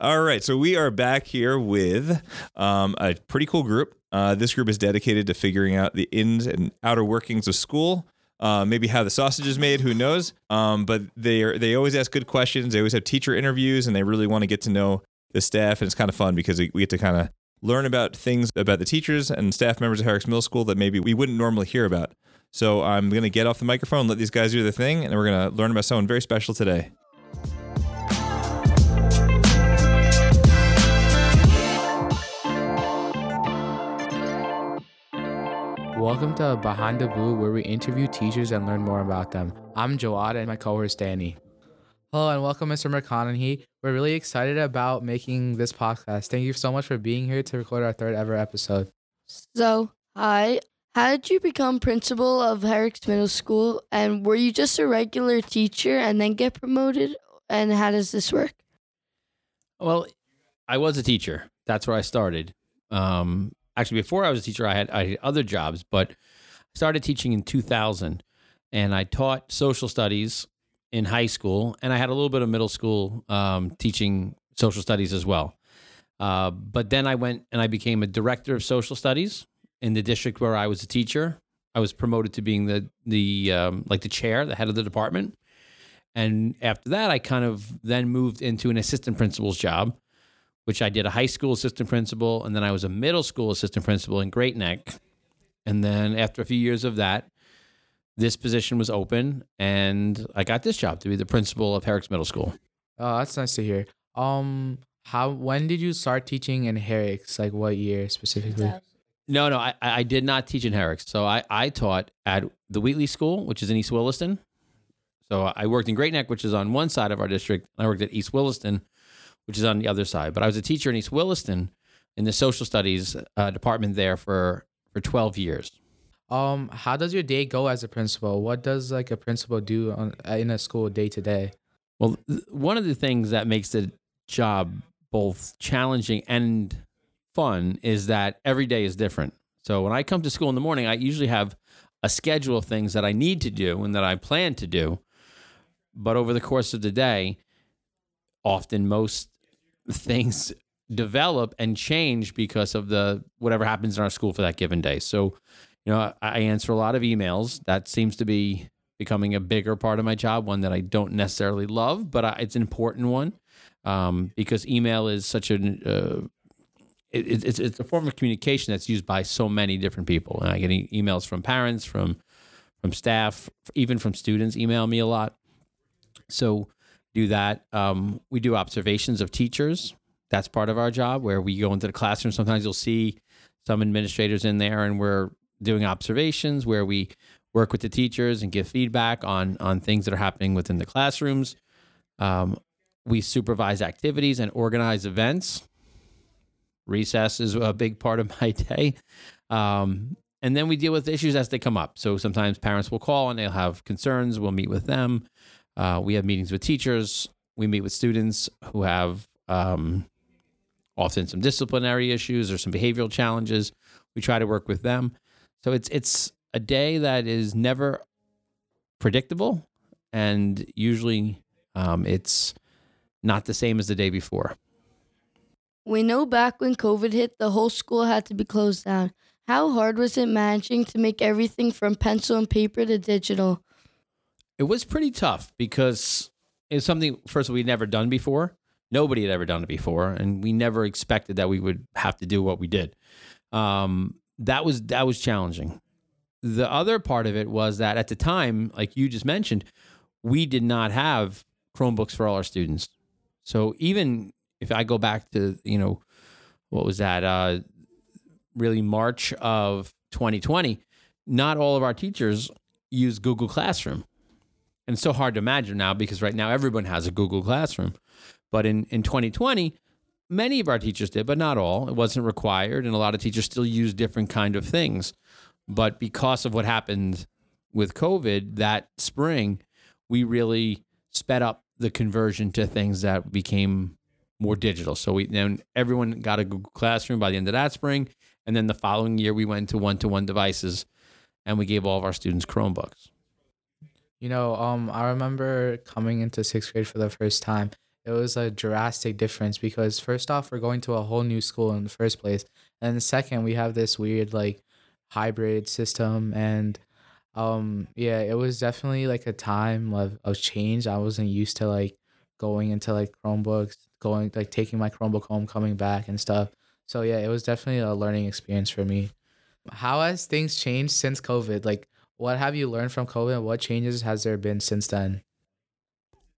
All right, so we are back here with um, a pretty cool group. Uh, this group is dedicated to figuring out the ins and outer workings of school. Uh, maybe how the sausage is made, who knows? Um, but they are, they always ask good questions. They always have teacher interviews, and they really want to get to know the staff. And it's kind of fun because we get to kind of learn about things about the teachers and staff members of Herricks Middle School that maybe we wouldn't normally hear about. So I'm going to get off the microphone, let these guys do their thing, and we're going to learn about someone very special today. Welcome to Behind the Blue, where we interview teachers and learn more about them. I'm Jawwad and my co-host Danny. Hello and welcome, Mr. McConaghy. We're really excited about making this podcast. Thank you so much for being here to record our third ever episode. So, hi. How did you become principal of Herricks Middle School? And were you just a regular teacher and then get promoted? And how does this work? Well, I was a teacher. That's where I started. Um, actually, before I was a teacher, I had I had other jobs, but I started teaching in 2000, and I taught social studies in high school, and I had a little bit of middle school um, teaching social studies as well. Uh, but then I went and I became a director of social studies in the district where I was a teacher. I was promoted to being the the um, like the chair, the head of the department. And after that, I kind of then moved into an assistant principal's job, which I did a high school assistant principal, and then I was a middle school assistant principal in Great Neck. And then after a few years of that, this position was open, and I got this job to be the principal of Herricks Middle School. Oh, that's nice to hear. Um, how when did you start teaching in Herricks? Like what year specifically? No, no, I, I did not teach in Herricks. So I, I taught at the Wheatley School, which is in East Williston. So I worked in Great Neck, which is on one side of our district. I worked at East Williston, which is on the other side. But I was a teacher in East Williston in the social studies uh, department there for, for 12 years. Um, how does your day go as a principal? What does like a principal do on in a school day to day? Well, th- one of the things that makes the job both challenging and fun is that every day is different. So when I come to school in the morning, I usually have a schedule of things that I need to do and that I plan to do. But over the course of the day, often most things develop and change because of the whatever happens in our school for that given day. So, you know, I answer a lot of emails. That seems to be becoming a bigger part of my job, one that I don't necessarily love, but I, it's an important one um, because email is such an uh, it, it's it's a form of communication that's used by so many different people. And I get e- emails from parents, from from staff, even from students. Email me a lot. So do that. Um, we do observations of teachers. That's part of our job where we go into the classroom. Sometimes you'll see some administrators in there, and we're doing observations where we work with the teachers and give feedback on on things that are happening within the classrooms. Um, we supervise activities and organize events. Recess is a big part of my day. Um, and then we deal with issues as they come up. So sometimes parents will call and they'll have concerns. We'll meet with them. Uh, we have meetings with teachers. We meet with students who have um, often some disciplinary issues or some behavioral challenges. We try to work with them. So it's it's a day that is never predictable, and usually um, it's not the same as the day before. We know back when COVID hit, the whole school had to be closed down. How hard was it managing to make everything from pencil and paper to digital? It was pretty tough because it's something first of all we'd never done before. Nobody had ever done it before, and we never expected that we would have to do what we did. Um, that was that was challenging. The other part of it was that at the time, like you just mentioned, we did not have Chromebooks for all our students. So even if I go back to you know what was that uh, really March of 2020, not all of our teachers use Google Classroom. And it's so hard to imagine now because right now everyone has a Google Classroom. But in, in 2020, many of our teachers did, but not all. It wasn't required, and a lot of teachers still use different kind of things. But because of what happened with COVID that spring, we really sped up the conversion to things that became more digital. So we then everyone got a Google Classroom by the end of that spring, and then the following year we went to one-to-one devices, and we gave all of our students Chromebooks. You know, um, I remember coming into sixth grade for the first time. it was a drastic difference because first off, we're going to a whole new school in the first place, and second, we have this weird like hybrid system, and um, yeah, it was definitely like a time of, of change. I wasn't used to like going into like Chromebooks, going like taking my Chromebook home, coming back and stuff. So yeah, it was definitely a learning experience for me. How has things changed since COVID? Like, what have you learned from COVID? What changes has there been since then?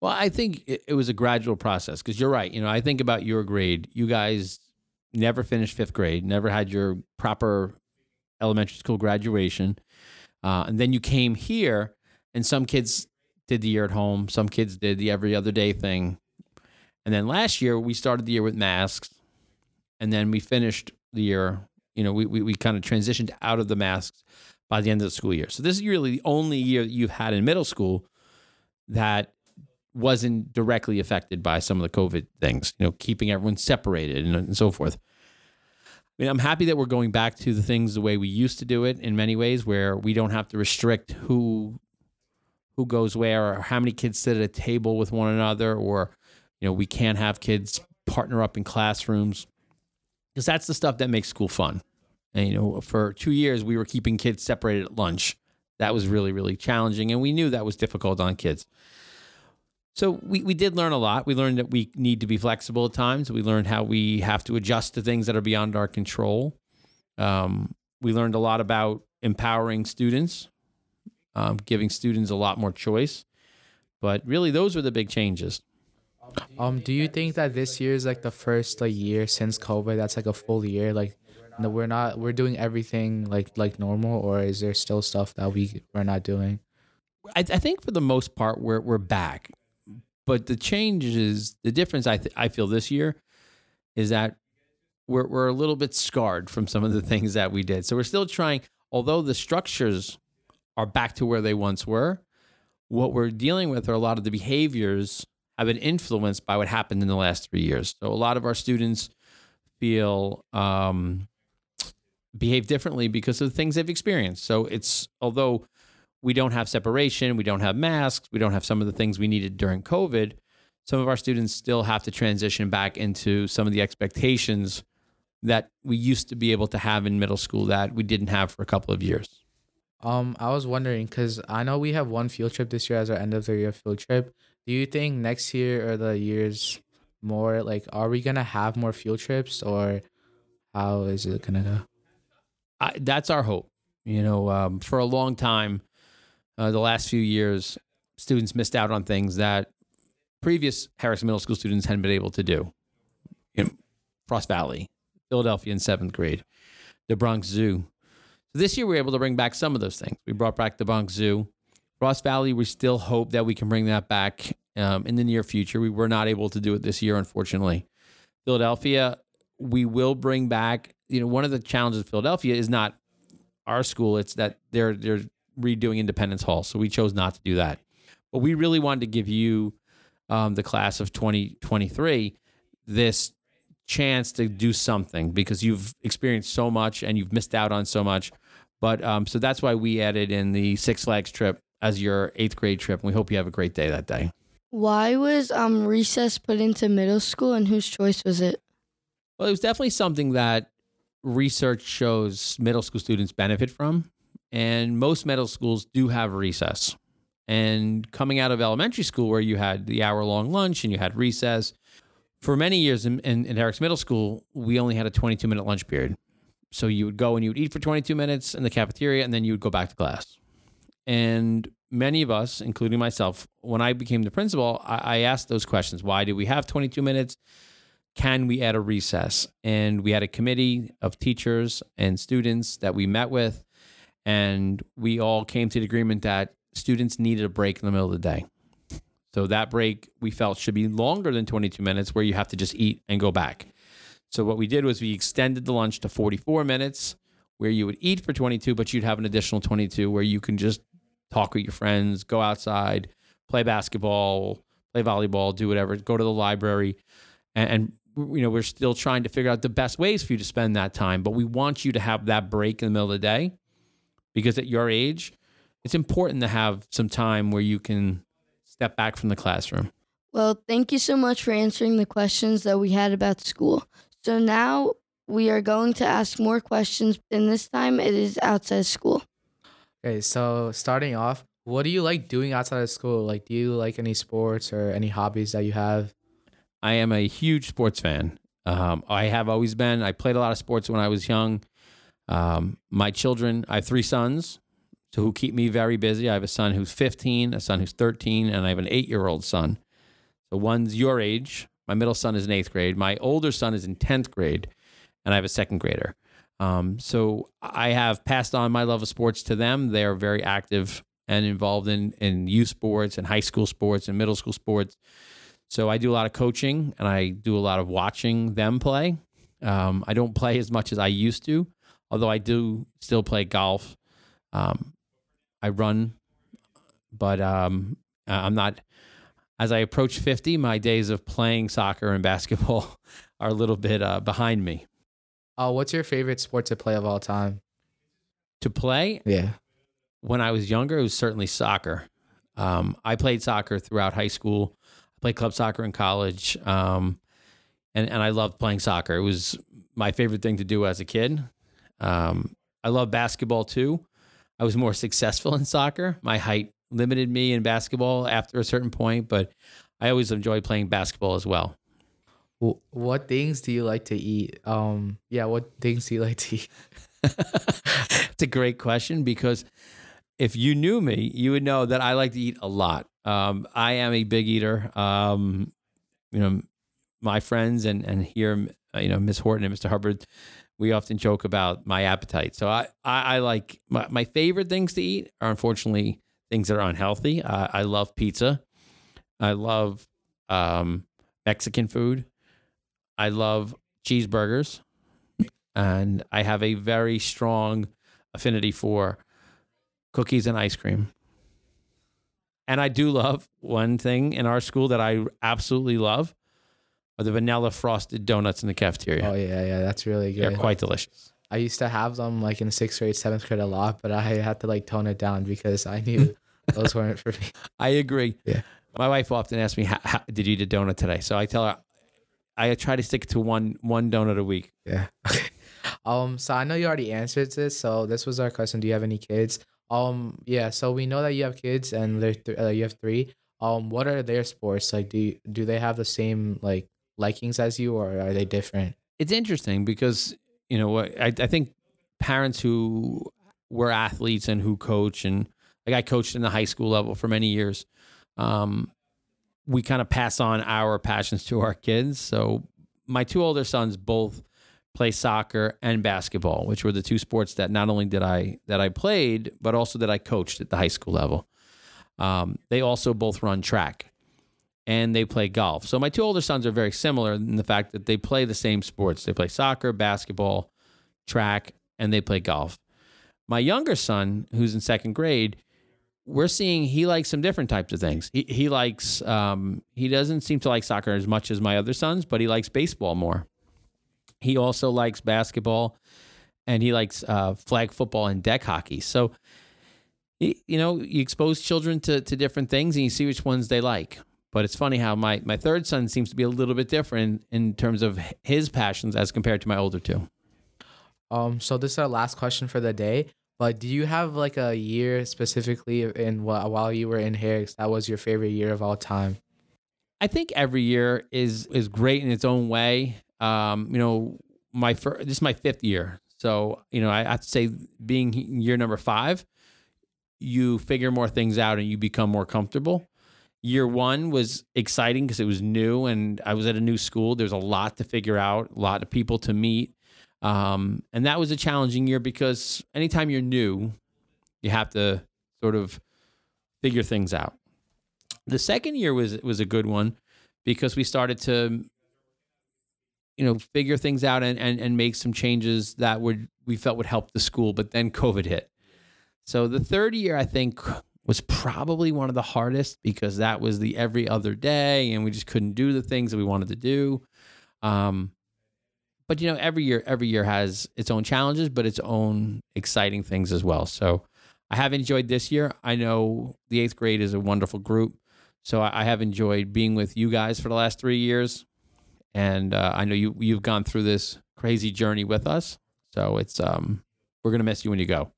Well, I think it, it was a gradual process because you're right. You know, I think about your grade. You guys never finished fifth grade, never had your proper elementary school graduation. Uh, and then you came here, and some kids did the year at home, some kids did the every other day thing. And then last year, we started the year with masks, and then we finished the year. You know, we, we, we kind of transitioned out of the masks by the end of the school year. So this is really the only year that you've had in middle school that wasn't directly affected by some of the COVID things, you know, keeping everyone separated and, and so forth. I mean, I'm happy that we're going back to the things the way we used to do it in many ways, where we don't have to restrict who who goes where or how many kids sit at a table with one another, or you know, we can't have kids partner up in classrooms because that's the stuff that makes school fun. And you know, for two years we were keeping kids separated at lunch. That was really really challenging, and we knew that was difficult on kids. So we, we did learn a lot. We learned that we need to be flexible at times. We learned how we have to adjust to things that are beyond our control. Um, we learned a lot about empowering students, um, giving students a lot more choice. But really, those were the big changes. Um, do you think that this year is like the first like year since COVID that's like a full year? Like, no, we're not we're doing everything like like normal, or is there still stuff that we we're not doing? I, I think for the most part, we're we're back. But the change is the difference. I th- I feel this year is that we're we're a little bit scarred from some of the things that we did. So we're still trying. Although the structures are back to where they once were, what we're dealing with are a lot of the behaviors have been influenced by what happened in the last three years. So a lot of our students feel um, behave differently because of the things they've experienced. So it's although we don't have separation, we don't have masks, we don't have some of the things we needed during COVID. Some of our students still have to transition back into some of the expectations that we used to be able to have in middle school that we didn't have for a couple of years. Um, I was wondering because I know we have one field trip this year as our end of the year field trip. Do you think next year or the years more like are we gonna have more field trips or how is it gonna go? I, that's our hope. You know, um, for a long time, uh, the last few years, students missed out on things that previous Herricks Middle School students hadn't been able to do. You know, Frost Valley, Philadelphia in seventh grade, the Bronx Zoo. So this year, we were able to bring back some of those things. We brought back the Bronx Zoo. Frost Valley, we still hope that we can bring that back um, in the near future. We were not able to do it this year, unfortunately. Philadelphia, we will bring back. You know, one of the challenges of Philadelphia is not our school; it's that they're they're redoing Independence Hall, so we chose not to do that. But we really wanted to give you, um, the class of 2023, this chance to do something because you've experienced so much and you've missed out on so much. But um, so that's why we added in the Six Flags trip as your eighth grade trip. And we hope you have a great day that day. Why was um recess put into middle school and whose choice was it? Well, it was definitely something that research shows middle school students benefit from. And most middle schools do have recess. And coming out of elementary school, where you had the hour long lunch and you had recess, for many years in, in, in Herricks middle school, we only had a 22 minute lunch period. So you would go and you would eat for 22 minutes in the cafeteria and then you would go back to class. And many of us, including myself, when I became the principal, I, I asked those questions. Why do we have 22 minutes? Can we add a recess? And we had a committee of teachers and students that we met with. And we all came to the agreement that students needed a break in the middle of the day. So that break we felt should be longer than 22 minutes, where you have to just eat and go back. So what we did was we extended the lunch to 44 minutes, where you would eat for 22, but you'd have an additional 22 where you can just talk with your friends, go outside, play basketball, play volleyball, do whatever, go to the library. And, you know, we're still trying to figure out the best ways for you to spend that time. But we want you to have that break in the middle of the day because at your age, it's important to have some time where you can step back from the classroom. Well, thank you so much for answering the questions that we had about school. So now we are going to ask more questions, and this time it is outside school. Okay, so starting off, what do you like doing outside of school? Like, do you like any sports or any hobbies that you have? I am a huge sports fan. Um, I have always been. I played a lot of sports when I was young. Um, my children, I have three sons, so who keep me very busy. I have a son who's 15, a son who's 13, and I have an eight-year-old son. So one's your age. My middle son is in eighth grade. My older son is in 10th grade, and I have a second grader. Um, so I have passed on my love of sports to them. They are very active and involved in in youth sports and high school sports and middle school sports. So I do a lot of coaching and I do a lot of watching them play. Um, I don't play as much as I used to, although I do still play golf. Um, I run, but um, I'm not. As I approach 50, my days of playing soccer and basketball are a little bit uh, behind me. Uh, what's your favorite sport to play of all time? To play, Yeah. when I was younger, it was certainly soccer. Um, I played soccer throughout high school. Played club soccer in college, um, and and I loved playing soccer. It was my favorite thing to do as a kid. Um, I love basketball too. I was more successful in soccer. My height limited me in basketball after a certain point, but I always enjoyed playing basketball as well. What things do you like to eat? Um, yeah, what things do you like to eat? it's a great question because if you knew me, you would know that I like to eat a lot. Um, I am a big eater. Um, you know, my friends and and here, uh, you know, Miss Horton and Mr. Hubbard, we often joke about my appetite. So I I, I like my, my favorite things to eat are unfortunately things that are unhealthy. Uh, I love pizza. I love um, Mexican food. I love cheeseburgers, and I have a very strong affinity for cookies and ice cream. And I do love one thing in our school that I absolutely love are the vanilla frosted donuts in the cafeteria. Oh yeah, yeah, that's really good. They're quite delicious. I used to have them like in sixth grade, seventh grade a lot, but I had to like tone it down because I knew those weren't for me. I agree. Yeah. My wife often asks me, how, how, "Did you eat a donut today?" So I tell her, I try to stick to one one donut a week. Yeah. Okay. Um. So I know you already answered this. So this was our question. Do you have any kids? Um. Yeah. So we know that you have kids, and they're th- uh, you have three. Um. What are their sports like? Do you, do they have the same like likings as you, or are they different? it's interesting because you know what I, I think parents who were athletes and who coach and like I coached in the high school level for many years. Um, we kind of pass on our passions to our kids. So my two older sons both play soccer and basketball, which were the two sports that not only did I that I played, but also that I coached at the high school level. Um, they also both run track and they play golf. So my two older sons are very similar in the fact that they play the same sports. They play soccer, basketball, track, and they play golf. My younger son, who's in second grade, we're seeing he likes some different types of things. He he likes um, he doesn't seem to like soccer as much as my other sons, but he likes baseball more. He also likes basketball, and he likes uh, flag football and deck hockey. So, you know, you expose children to to different things, and you see which ones they like. But it's funny how my my third son seems to be a little bit different in terms of his passions as compared to my older two. Um. So this is our last question for the day. But do you have like a year specifically in wh- while you were in Herricks that was your favorite year of all time? I think every year is is great in its own way. Um, you know, my fir- this is my fifth year, so you know I have to say, being year number five, you figure more things out and you become more comfortable. Year one was exciting because it was new and I was at a new school. There's a lot to figure out, a lot of people to meet, um, and that was a challenging year because anytime you're new, you have to sort of figure things out. The second year was was a good one because we started to you know figure things out and, and and make some changes that would we felt would help the school but then covid hit. So the third year i think was probably one of the hardest because that was the every other day and we just couldn't do the things that we wanted to do. Um but you know every year every year has its own challenges but its own exciting things as well. So i have enjoyed this year. I know the eighth grade is a wonderful group. So I, I have enjoyed being with you guys for the last three years, and uh, I know you you've gone through this crazy journey with us. So it's um we're gonna miss you when you go.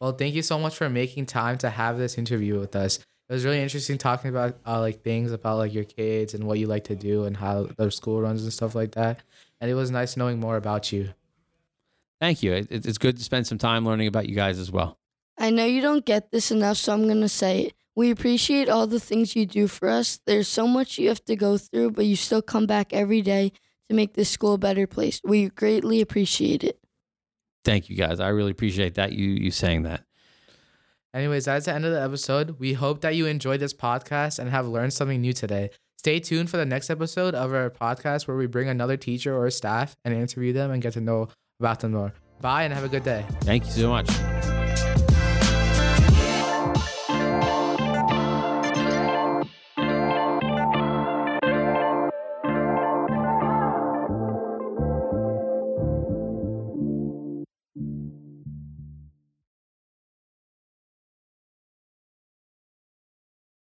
Well, thank you so much for making time to have this interview with us. It was really interesting talking about uh, like things about like your kids and what you like to do and how their school runs and stuff like that. And it was nice knowing more about you. Thank you. It, it's good to spend some time learning about you guys as well. I know you don't get this enough, so I'm going to say it. We appreciate all the things you do for us. There's so much you have to go through, but you still come back every day to make this school a better place. We greatly appreciate it. Thank you guys. I really appreciate that you you saying that. Anyways, that's the end of the episode. We hope that you enjoyed this podcast and have learned something new today. Stay tuned for the next episode of our podcast where we bring another teacher or staff and interview them and get to know about them more. Bye and have a good day. Thank you so much.